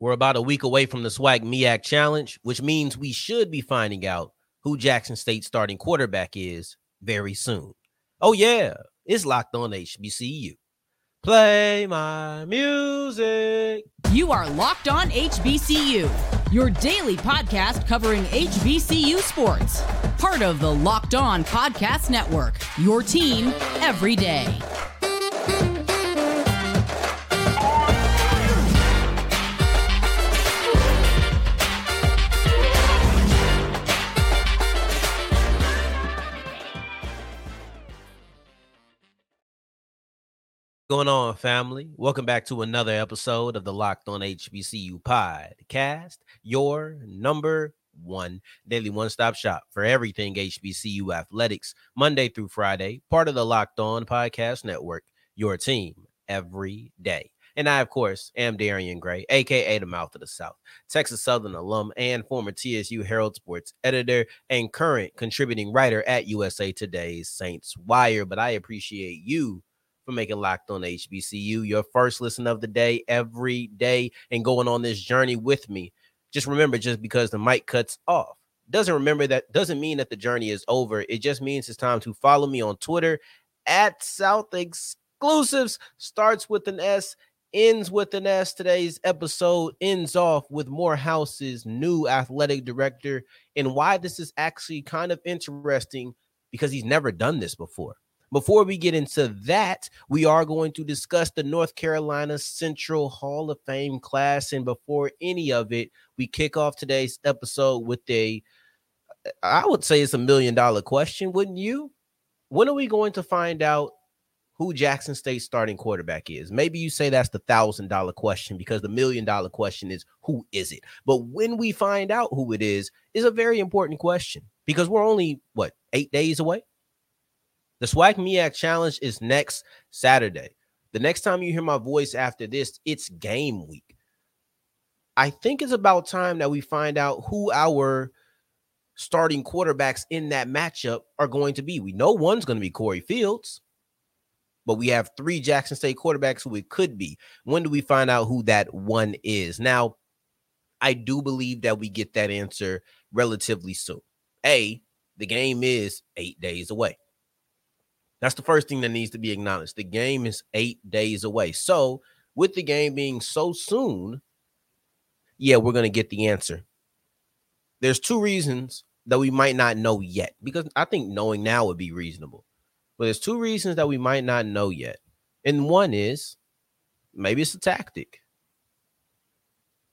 We're about a week away from the SWAC MEAC Challenge, which means we should be finding out who Jackson State's starting quarterback is very soon. Oh, yeah, it's locked on HBCU. Play my music. You are Locked On HBCU, your daily podcast covering HBCU sports. Part of the Locked On Podcast Network, your team every day. Going on, family? Welcome back to another episode of the Locked On HBCU podcast, your number one daily one stop shop for everything HBCU athletics, Monday through Friday, part of the Locked On Podcast Network, your team every day. And I, of course, am Darian Gray, aka the Mouth of the South, Texas Southern alum and former TSU Herald Sports editor and current contributing writer at USA Today's Saints Wire. But I appreciate you for making Locked On HBCU your first listen of the day every day and going on this journey with me. Just remember, just because the mic cuts off doesn't remember that doesn't mean that the journey is over. It just means it's time to follow me on Twitter at South Exclusives. Starts with an S, ends with an S. Today's episode ends off with Morehouse's new athletic director and why this is actually kind of interesting because he's never done this before. Before we get into that, we are going to discuss the North Carolina Central Hall of Fame class. And before any of it, we kick off today's episode with a, I would say it's a million dollar question, wouldn't you? When are we going to find out who Jackson State's starting quarterback is? Maybe you say that's the thousand dollar question because the million dollar question is who is it? But when we find out who it is, is a very important question because we're only what eight days away the SWAC MEAC Challenge is next Saturday. The next time you hear my voice after this, it's game week. I think it's about time that we find out who our starting quarterbacks in that matchup are going to be. We know one's going to be Corey Fields, but we have three Jackson State quarterbacks who it could be. When do we find out who that one is? Now, I do believe that we get that answer relatively soon. A, the game is eight days away. That's the first thing that needs to be acknowledged. The game is eight days away. So, with the game being so soon, yeah, we're going to get the answer. There's two reasons that we might not know yet because I think knowing now would be reasonable. But there's two reasons that we might not know yet. And one is maybe it's a tactic.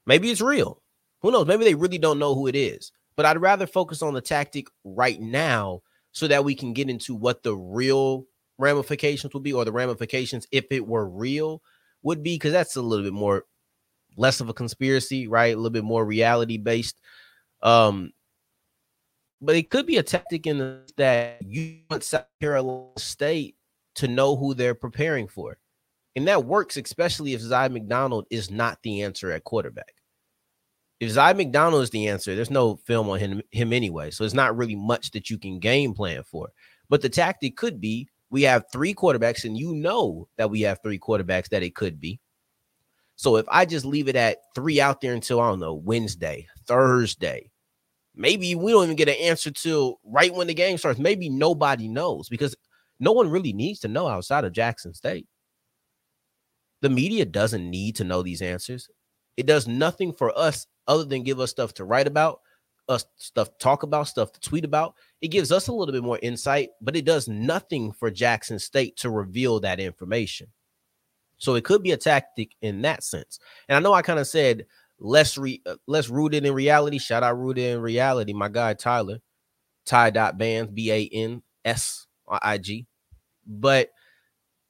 Maybe it's real. Who knows? Maybe they really don't know who it is. But I'd rather focus on the tactic right now so that we can get into what the real ramifications would be or the ramifications if it were real would be because that's a little bit more less of a conspiracy right? A little bit more reality based um but it could be a tactic in the, that you want south carolina state to know who they're preparing for and that works especially if Zy McDonald is not the answer at quarterback if Zy McDonald is the answer, there's no film on him, him anyway. So it's not really much that you can game plan for. But the tactic could be we have three quarterbacks, and you know that we have three quarterbacks that it could be. So if I just leave it at three out there until I don't know, Wednesday, Thursday, maybe we don't even get an answer till right when the game starts. Maybe nobody knows because no one really needs to know outside of Jackson State. The media doesn't need to know these answers. It does nothing for us other than give us stuff to write about, us stuff to talk about, stuff to tweet about. It gives us a little bit more insight, but it does nothing for Jackson State to reveal that information. So it could be a tactic in that sense. And I know I kind of said less re, uh, less rooted in reality. Shout out rooted in reality, my guy Tyler, Ty dot bands B A N S I G. But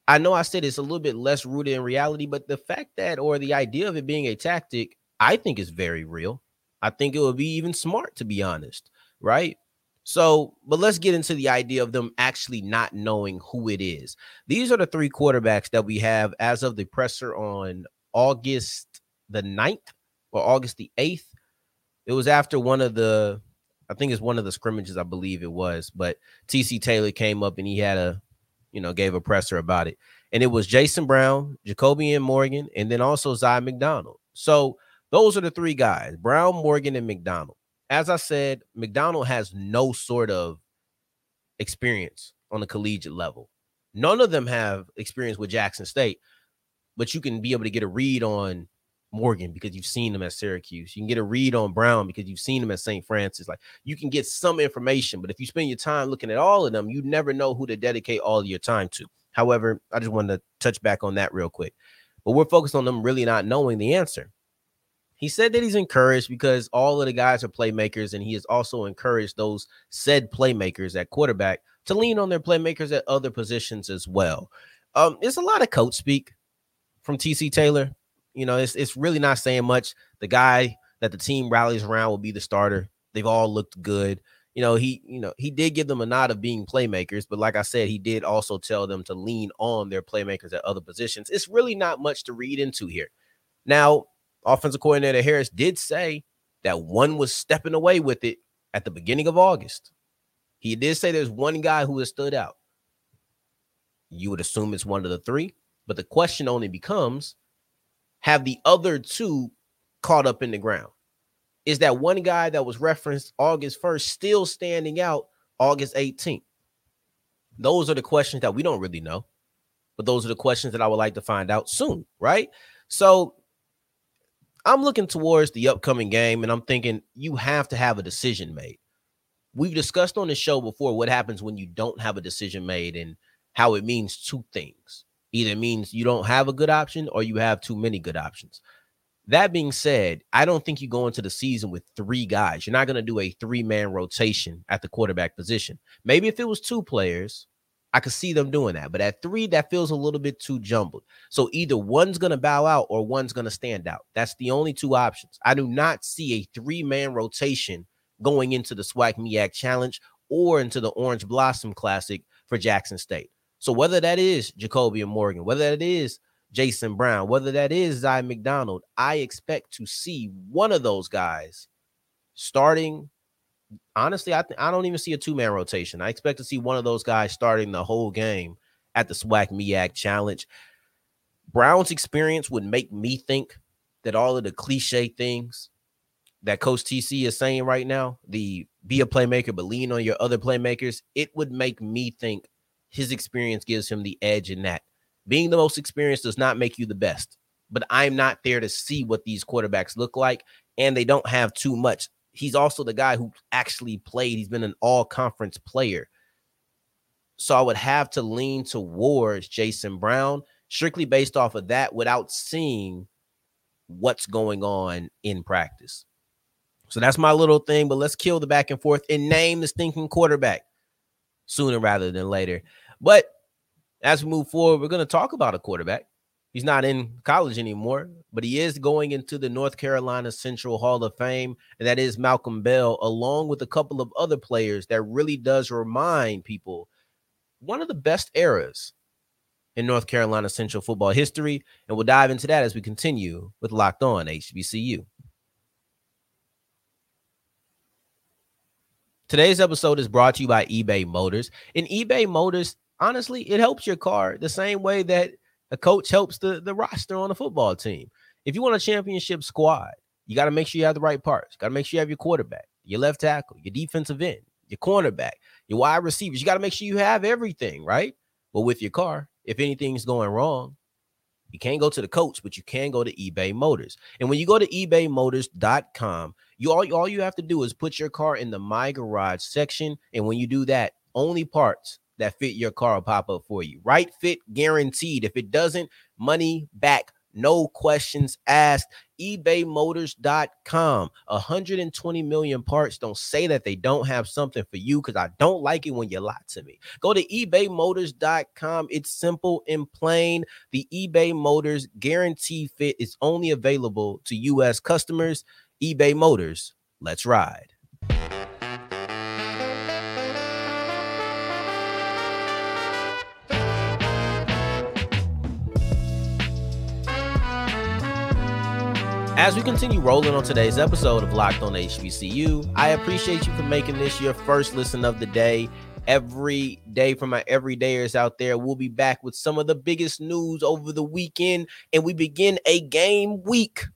I know I said it's a little bit less rooted in reality, but the fact that or the idea of it being a tactic I think is very real. I think it would be even smart to be honest, right? So, but let's get into the idea of them actually not knowing who it is. These are the three quarterbacks that we have as of the presser on August the 9th or August the 8th. It was after one of the, I think it's one of the scrimmages, I believe it was, but TC Taylor came up and he had a, you know, gave a presser about it. And it was Jason Brown, Jacorian Morgan, and then also Zy McDonald. So Those are the three guys Brown, Morgan, and McDonald. As I said, McDonald has no sort of experience on the collegiate level. None of them have experience with Jackson State, but you can be able to get a read on Morgan because you've seen him at Syracuse. You can get a read on Brown because you've seen him at St. Francis. Like you can get some information, but if you spend your time looking at all of them, you never know who to dedicate all of your time to. However, I just wanted to touch back on that real quick. But we're focused on them really not knowing the answer. He said that he's encouraged because all of the guys are playmakers, and he has also encouraged those said playmakers at quarterback to lean on their playmakers at other positions as well. Um, it's a lot of coach speak from TC Taylor. You know, it's it's really not saying much. The guy that the team rallies around will be the starter. They've all looked good. You know, he you know he did give them a nod of being playmakers, but like I said, he did also tell them to lean on their playmakers at other positions. It's really not much to read into here. Now, offensive coordinator Harris did say that one was stepping away with it at the beginning of August. He did say there's one guy who has stood out. You would assume it's one of the three, but the question only becomes have the other two caught up in the ground? Is that one guy that was referenced August 1st still standing out August 18th? Those are the questions that we don't really know, but those are the questions that I would like to find out soon, right? So I'm looking towards the upcoming game and I'm thinking you have to have a decision made. We've discussed on the show before what happens when you don't have a decision made and how it means two things. Either means you don't have a good option or you have too many good options. That being said, I don't think you go into the season with three guys. You're not going to do a three man rotation at the quarterback position. Maybe if it was two players, I could see them doing that. But at three, that feels a little bit too jumbled. So either one's going to bow out or one's going to stand out. That's the only two options. I do not see a three man rotation going into the SWAC MEAC Challenge or into the Orange Blossom Classic for Jackson State. So whether that is Jacorian Morgan, whether that is Jason Brown, whether that is Zy McDonald, I expect to see one of those guys starting honestly, I th- I don't even see a two man rotation. I expect to see one of those guys starting the whole game at the SWAC MEAC challenge. Brown's experience would make me think that all of the cliche things that Coach TC is saying right now, the be a playmaker, but lean on your other playmakers, it would make me think his experience gives him the edge in that. Being the most experienced does not make you the best, but I'm not there to see what these quarterbacks look like, and they don't have too much he's also the guy who actually played. He's been an all conference player. So I would have to lean towards Jason Brown strictly based off of that without seeing what's going on in practice. So that's my little thing, but let's kill the back and forth and name the stinking quarterback sooner rather than later. But as we move forward, we're going to talk about a quarterback He's not in college anymore, but he is going into the North Carolina Central Hall of Fame, and that is Malcolm Bell, along with a couple of other players that really does remind people one of the best eras in North Carolina Central football history. And we'll dive into that as we continue with Locked On HBCU. Today's episode is brought to you by eBay Motors. In eBay Motors, honestly, it helps your car the same way that a coach helps the, the roster on a football team. If you want a championship squad, you got to make sure you have the right parts. Got to make sure you have your quarterback, your left tackle, your defensive end, your cornerback, your wide receivers. You got to make sure you have everything, right? But with your car, if anything's going wrong, you can't go to the coach, but you can go to eBay Motors. And when you go to ebaymotors.com, you all, all you have to do is put your car in the My Garage section. And when you do that, only parts that fit your car will pop up for you. Right fit guaranteed. If it doesn't, money back. No questions asked. ebaymotors.com. 120 million parts. Don't say that they don't have something for you because I don't like it when you lie to me. Go to ebaymotors.com. It's simple and plain. The eBay Motors guarantee fit is only available to U.S. customers. eBay Motors. Let's ride. As we continue rolling on today's episode of Locked on HBCU, I appreciate you for making this your first listen of the day. Every day from my everydayers out there, we'll be back with some of the biggest news over the weekend, and we begin a game week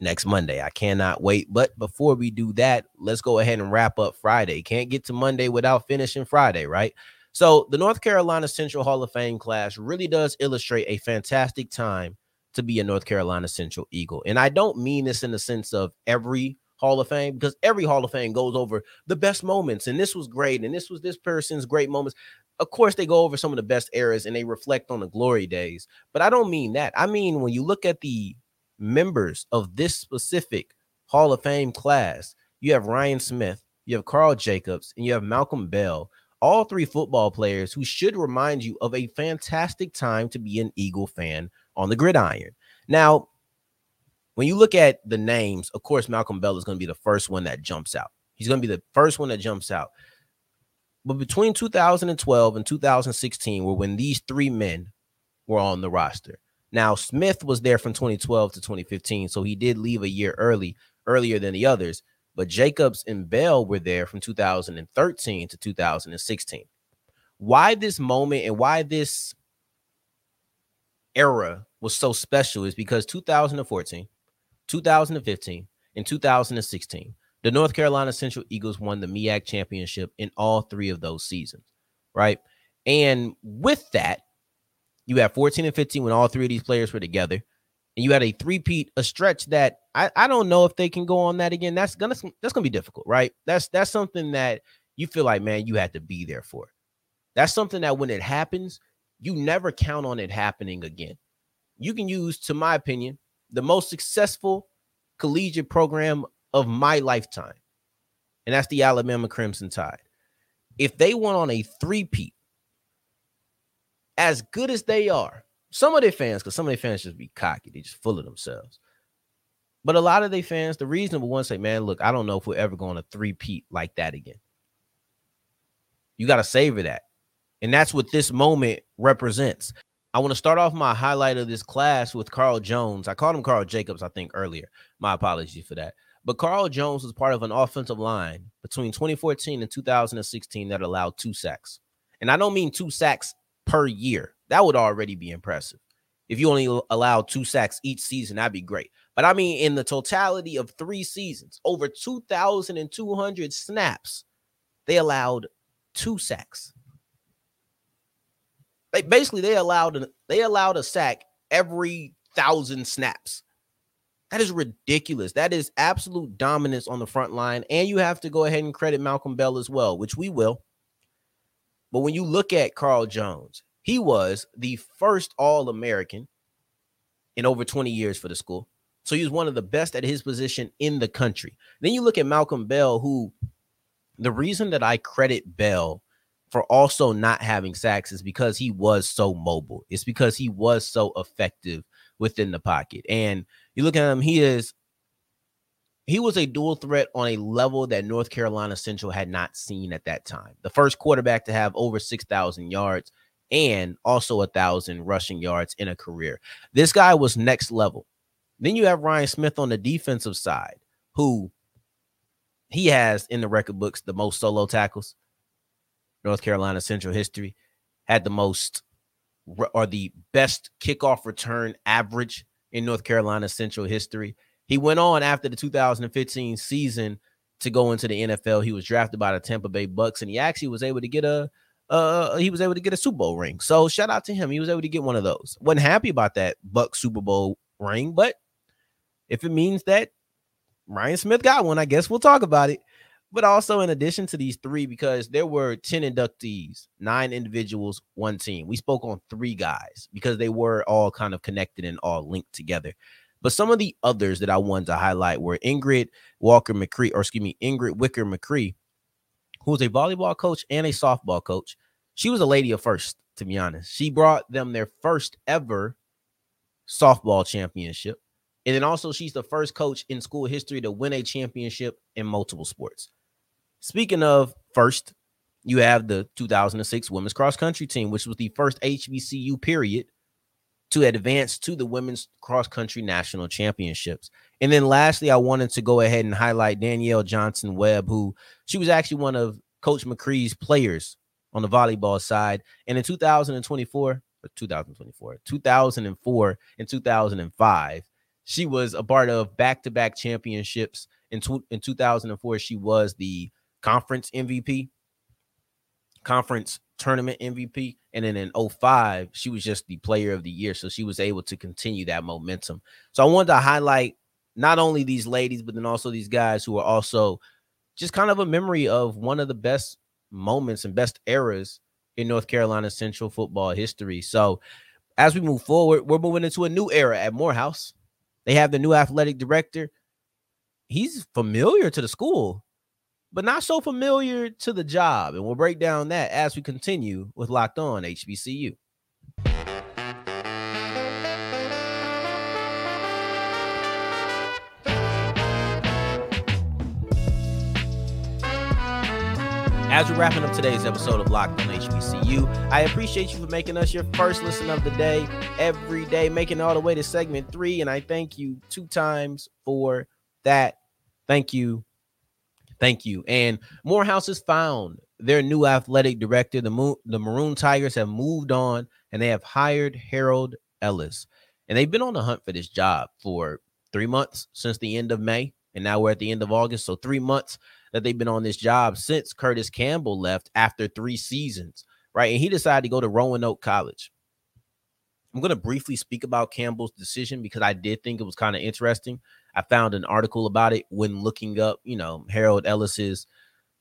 next Monday. I cannot wait. But before we do that, let's go ahead and wrap up Friday. Can't get to Monday without finishing Friday, right? So, the North Carolina Central Hall of Fame class really does illustrate a fantastic time to be a North Carolina Central Eagle. And I don't mean this in the sense of every Hall of Fame because every Hall of Fame goes over the best moments and this was great and this was this person's great moments. Of course, they go over some of the best eras and they reflect on the glory days. But I don't mean that. I mean, when you look at the members of this specific Hall of Fame class, you have Ryan Smith, you have Carl Jacobs, and you have Malcolm Bell. All three football players who should remind you of a fantastic time to be an Eagle fan on the gridiron. Now, when you look at the names, of course, Malcolm Bell is going to be the first one that jumps out. He's going to be the first one that jumps out. But between 2012 and 2016 were when these three men were on the roster. Now, Smith was there from 2012 to 2015, so he did leave a year early, earlier than the others. But Jacobs and Bell were there from 2013 to 2016. Why this moment and why this era was so special is because 2014, 2015, and 2016, the North Carolina Central Eagles won the MEAC championship in all three of those seasons, right? And with that, you had 14 and 15 when all three of these players were together. And you had a three-peat, a stretch that I, I don't know if they can go on that again. That's gonna that's gonna be difficult, right? That's that's something that you feel like, man, you had to be there for. That's something that when it happens, you never count on it happening again. You can use, to my opinion, the most successful collegiate program of my lifetime, and that's the Alabama Crimson Tide. If they went on a three-peat as good as they are, some of their fans, because some of their fans just be cocky, they just full of themselves. But a lot of their fans, the reasonable ones say, man, look, I don't know if we're ever going to three-peat like that again. You got to savor that. And that's what this moment represents. I want to start off my highlight of this class with Carl Jones. I called him Carl Jacobs, I think, earlier. My apologies for that. But Carl Jones was part of an offensive line between 2014 and 2016 that allowed two sacks. And I don't mean two sacks per year. That would already be impressive. If you only allow two sacks each season, that'd be great. But I mean, in the totality of three seasons, over 2,200 snaps, they allowed two sacks. They basically they allowed they allowed a sack every thousand snaps. That is ridiculous. That is absolute dominance on the front line. And you have to go ahead and credit Malcolm Bell as well, which we will. But when you look at Carl Jones, he was the first All American in over 20 years for the school. So he was one of the best at his position in the country. Then you look at Malcolm Bell, who the reason that I credit Bell for also not having sacks is because he was so mobile. It's because he was so effective within the pocket. And you look at him, he is he was a dual threat on a level that North Carolina Central had not seen at that time. The first quarterback to have over 6,000 yards and also a thousand rushing yards in a career. This guy was next level. Then you have Ryan Smith on the defensive side, who he has in the record books the most solo tackles, North Carolina Central history, had the most or the best kickoff return average in North Carolina Central history. He went on after the 2015 season to go into the NFL. He was drafted by the Tampa Bay Bucks, and he actually was able to get a uh he was able to get a Super Bowl ring. So shout out to him. He was able to get one of those. Wasn't happy about that Buck Super Bowl ring, but if it means that Ryan Smith got one, I guess we'll talk about it. But also, in addition to these three, because there were 10 inductees, nine individuals, one team. We spoke on three guys because they were all kind of connected and all linked together. But some of the others that I wanted to highlight were Ingrid Walker McCree, or excuse me, Ingrid Wicker McCree, who was a volleyball coach and a softball coach. She was a lady of first, to be honest. She brought them their first ever softball championship. And then also, she's the first coach in school history to win a championship in multiple sports. Speaking of first, you have the 2006 women's cross country team, which was the first HBCU period to advance to the women's cross country national championships. And then lastly, I wanted to go ahead and highlight Danielle Johnson Webb, who she was actually one of Coach McCree's players on the volleyball side. And in 2024, or 2024, 2004 and 2005, she was a part of back-to-back championships. In, tw- in 2004, she was the conference MVP, conference tournament MVP. And then in 05, she was just the player of the year. So she was able to continue that momentum. So I wanted to highlight not only these ladies, but then also these guys who are also just kind of a memory of one of the best moments and best eras in North Carolina Central football history. So as we move forward, we're moving into a new era at Morehouse. They have the new athletic director. He's familiar to the school but not so familiar to the job. And we'll break down that as we continue with Locked On HBCU. As we're wrapping up today's episode of Locked On HBCU, I appreciate you for making us your first listen of the day every day, making it all the way to segment three. And I thank you two times for that. Thank you Thank you. And Morehouse has found their new athletic director. The, Mo- the Maroon Tigers have moved on and they have hired Harold Ellis. And they've been on the hunt for this job for three months since the end of May. And now we're at the end of August. So, three months that they've been on this job since Curtis Campbell left after three seasons, right? And he decided to go to Roanoke College. I'm going to briefly speak about Campbell's decision because I did think it was kind of interesting. I found an article about it when looking up, you know, Harold Ellis's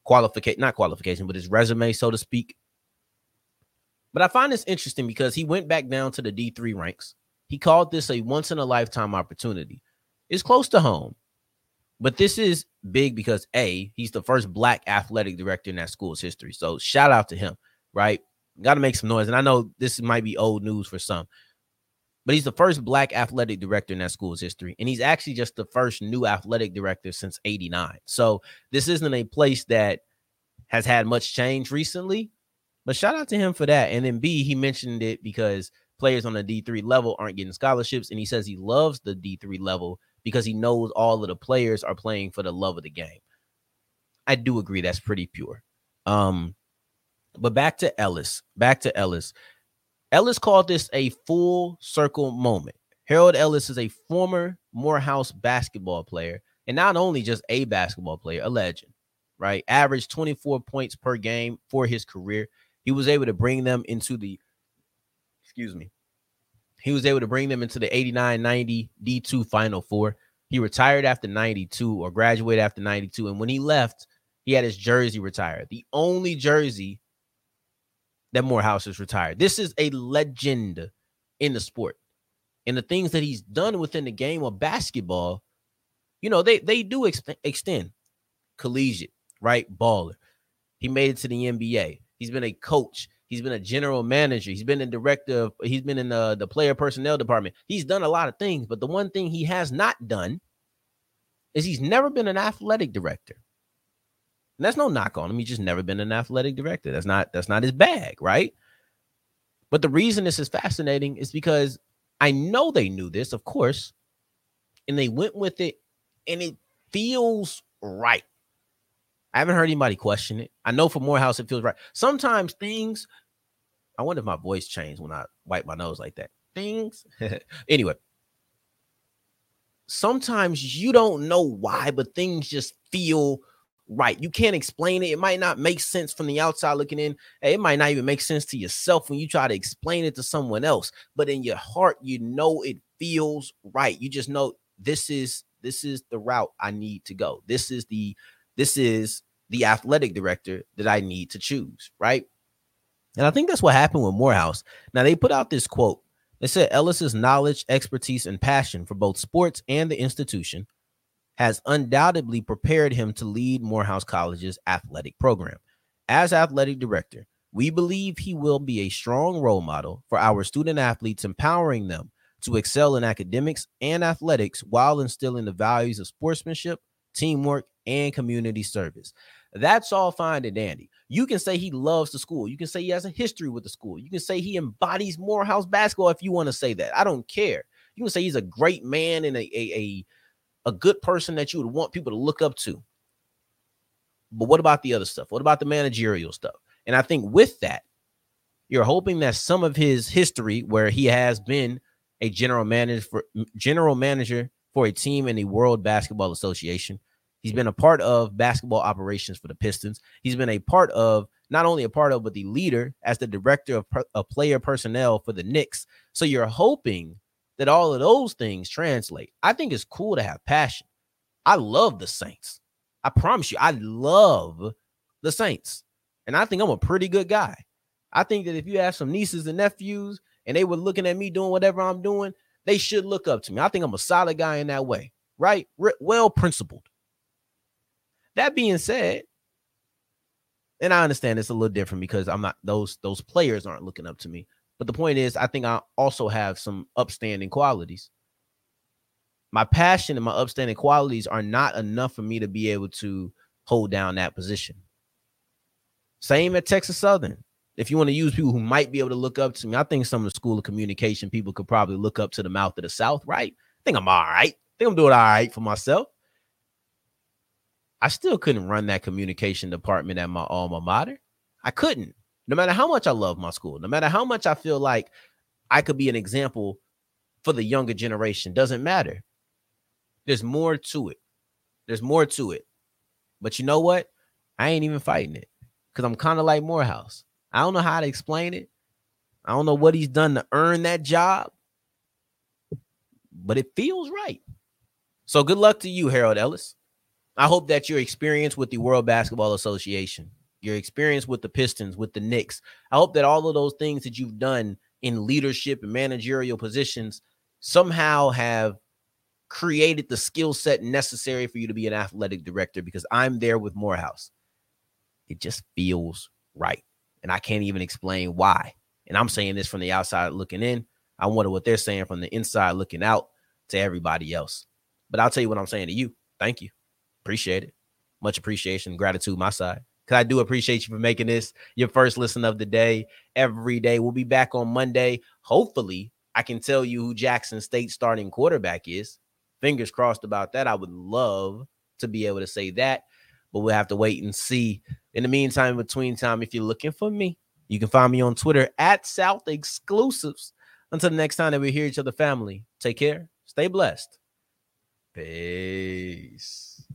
qualification, not qualification, but his resume, so to speak. But I find this interesting because he went back down to the D3 ranks. He called this a once in a lifetime opportunity. It's close to home, but this is big because A, he's the first black athletic director in that school's history. So shout out to him, right? Got to make some noise. And I know this might be old news for some, but he's the first black athletic director in that school's history. And he's actually just the first new athletic director since 89. So this isn't a place that has had much change recently. But shout out to him for that. And then B, he mentioned it because players on the D3 level aren't getting scholarships. And he says he loves the D3 level because he knows all of the players are playing for the love of the game. I do agree that's pretty pure. Um, but back to Ellis. Back to Ellis. Ellis called this a full circle moment. Harold Ellis is a former Morehouse basketball player, and not only just a basketball player, a legend, right? Averaged 24 points per game for his career. He was able to bring them into the, excuse me, he was able to bring them into the 89 90 D2 Final Four. He retired after 92 or graduated after 92. And when he left, he had his jersey retired. The only jersey that Morehouse is retired. This is a legend in the sport. And the things that he's done within the game of basketball, you know, they they do ex- extend collegiate, right? Baller. He made it to the NBA. He's been a coach. He's been a general manager. He's been a director. Of, he's been in the, the player personnel department. He's done a lot of things, but the one thing he has not done is he's never been an athletic director. And that's no knock on him. He's just never been an athletic director. That's not that's not his bag, right? But the reason this is fascinating is because I know they knew this, of course, and they went with it, and it feels right. I haven't heard anybody question it. I know for Morehouse it feels right. Sometimes things, I wonder if my voice changed when I wipe my nose like that. Things, anyway. Sometimes you don't know why, but things just feel right. You can't explain it. It might not make sense from the outside looking in. It might not even make sense to yourself when you try to explain it to someone else. But in your heart, you know it feels right. You just know this is this is the route I need to go. This is the this is the athletic director that I need to choose, right? And I think that's what happened with Morehouse. Now they put out this quote. They said Ellis's knowledge, expertise, and passion for both sports and the institution has undoubtedly prepared him to lead Morehouse College's athletic program. As athletic director, we believe he will be a strong role model for our student athletes, empowering them to excel in academics and athletics while instilling the values of sportsmanship, teamwork, and community service. That's all fine and dandy. You can say he loves the school. You can say he has a history with the school. You can say he embodies Morehouse basketball if you want to say that. I don't care. You can say he's a great man and a, a, a good person that you would want people to look up to. But what about the other stuff? What about the managerial stuff? And I think with that, you're hoping that some of his history, where he has been a general manager for general manager for a team in the World Basketball Association. He's been a part of basketball operations for the Pistons. He's been a part of not only a part of, but the leader as the director of, of player personnel for the Knicks. So you're hoping that all of those things translate. I think it's cool to have passion. I love the Saints. I promise you, I love the Saints. And I think I'm a pretty good guy. I think that if you have some nieces and nephews and they were looking at me doing whatever I'm doing, they should look up to me. I think I'm a solid guy in that way, right? Well principled. That being said, and I understand it's a little different because I'm not those those players aren't looking up to me. But the point is, I think I also have some upstanding qualities. My passion and my upstanding qualities are not enough for me to be able to hold down that position. Same at Texas Southern. If you want to use people who might be able to look up to me, I think some of the school of communication people could probably look up to the mouth of the South, right? I think I'm all right. I think I'm doing all right for myself. I still couldn't run that communication department at my alma mater. I couldn't no matter how much I love my school, no matter how much I feel like I could be an example for the younger generation, doesn't matter. There's more to it. There's more to it. But you know what? I ain't even fighting it because I'm kind of like Morehouse. I don't know how to explain it. I don't know what he's done to earn that job, but it feels right. So good luck to you, Harold Ellis. I hope that your experience with the World Basketball Association your experience with the Pistons, with the Knicks. I hope that all of those things that you've done in leadership and managerial positions somehow have created the skill set necessary for you to be an athletic director because I'm there with Morehouse. It just feels right. And I can't even explain why. And I'm saying this from the outside looking in. I wonder what they're saying from the inside looking out to everybody else. But I'll tell you what I'm saying to you. Thank you. Appreciate it. Much appreciation, gratitude, my side because I do appreciate you for making this your first listen of the day every day. We'll be back on Monday. Hopefully, I can tell you who Jackson State starting quarterback is. Fingers crossed about that. I would love to be able to say that, but we'll have to wait and see. In the meantime, in between time, if you're looking for me, you can find me on Twitter at South Exclusives. Until the next time that we hear each other, family, take care, stay blessed. Peace.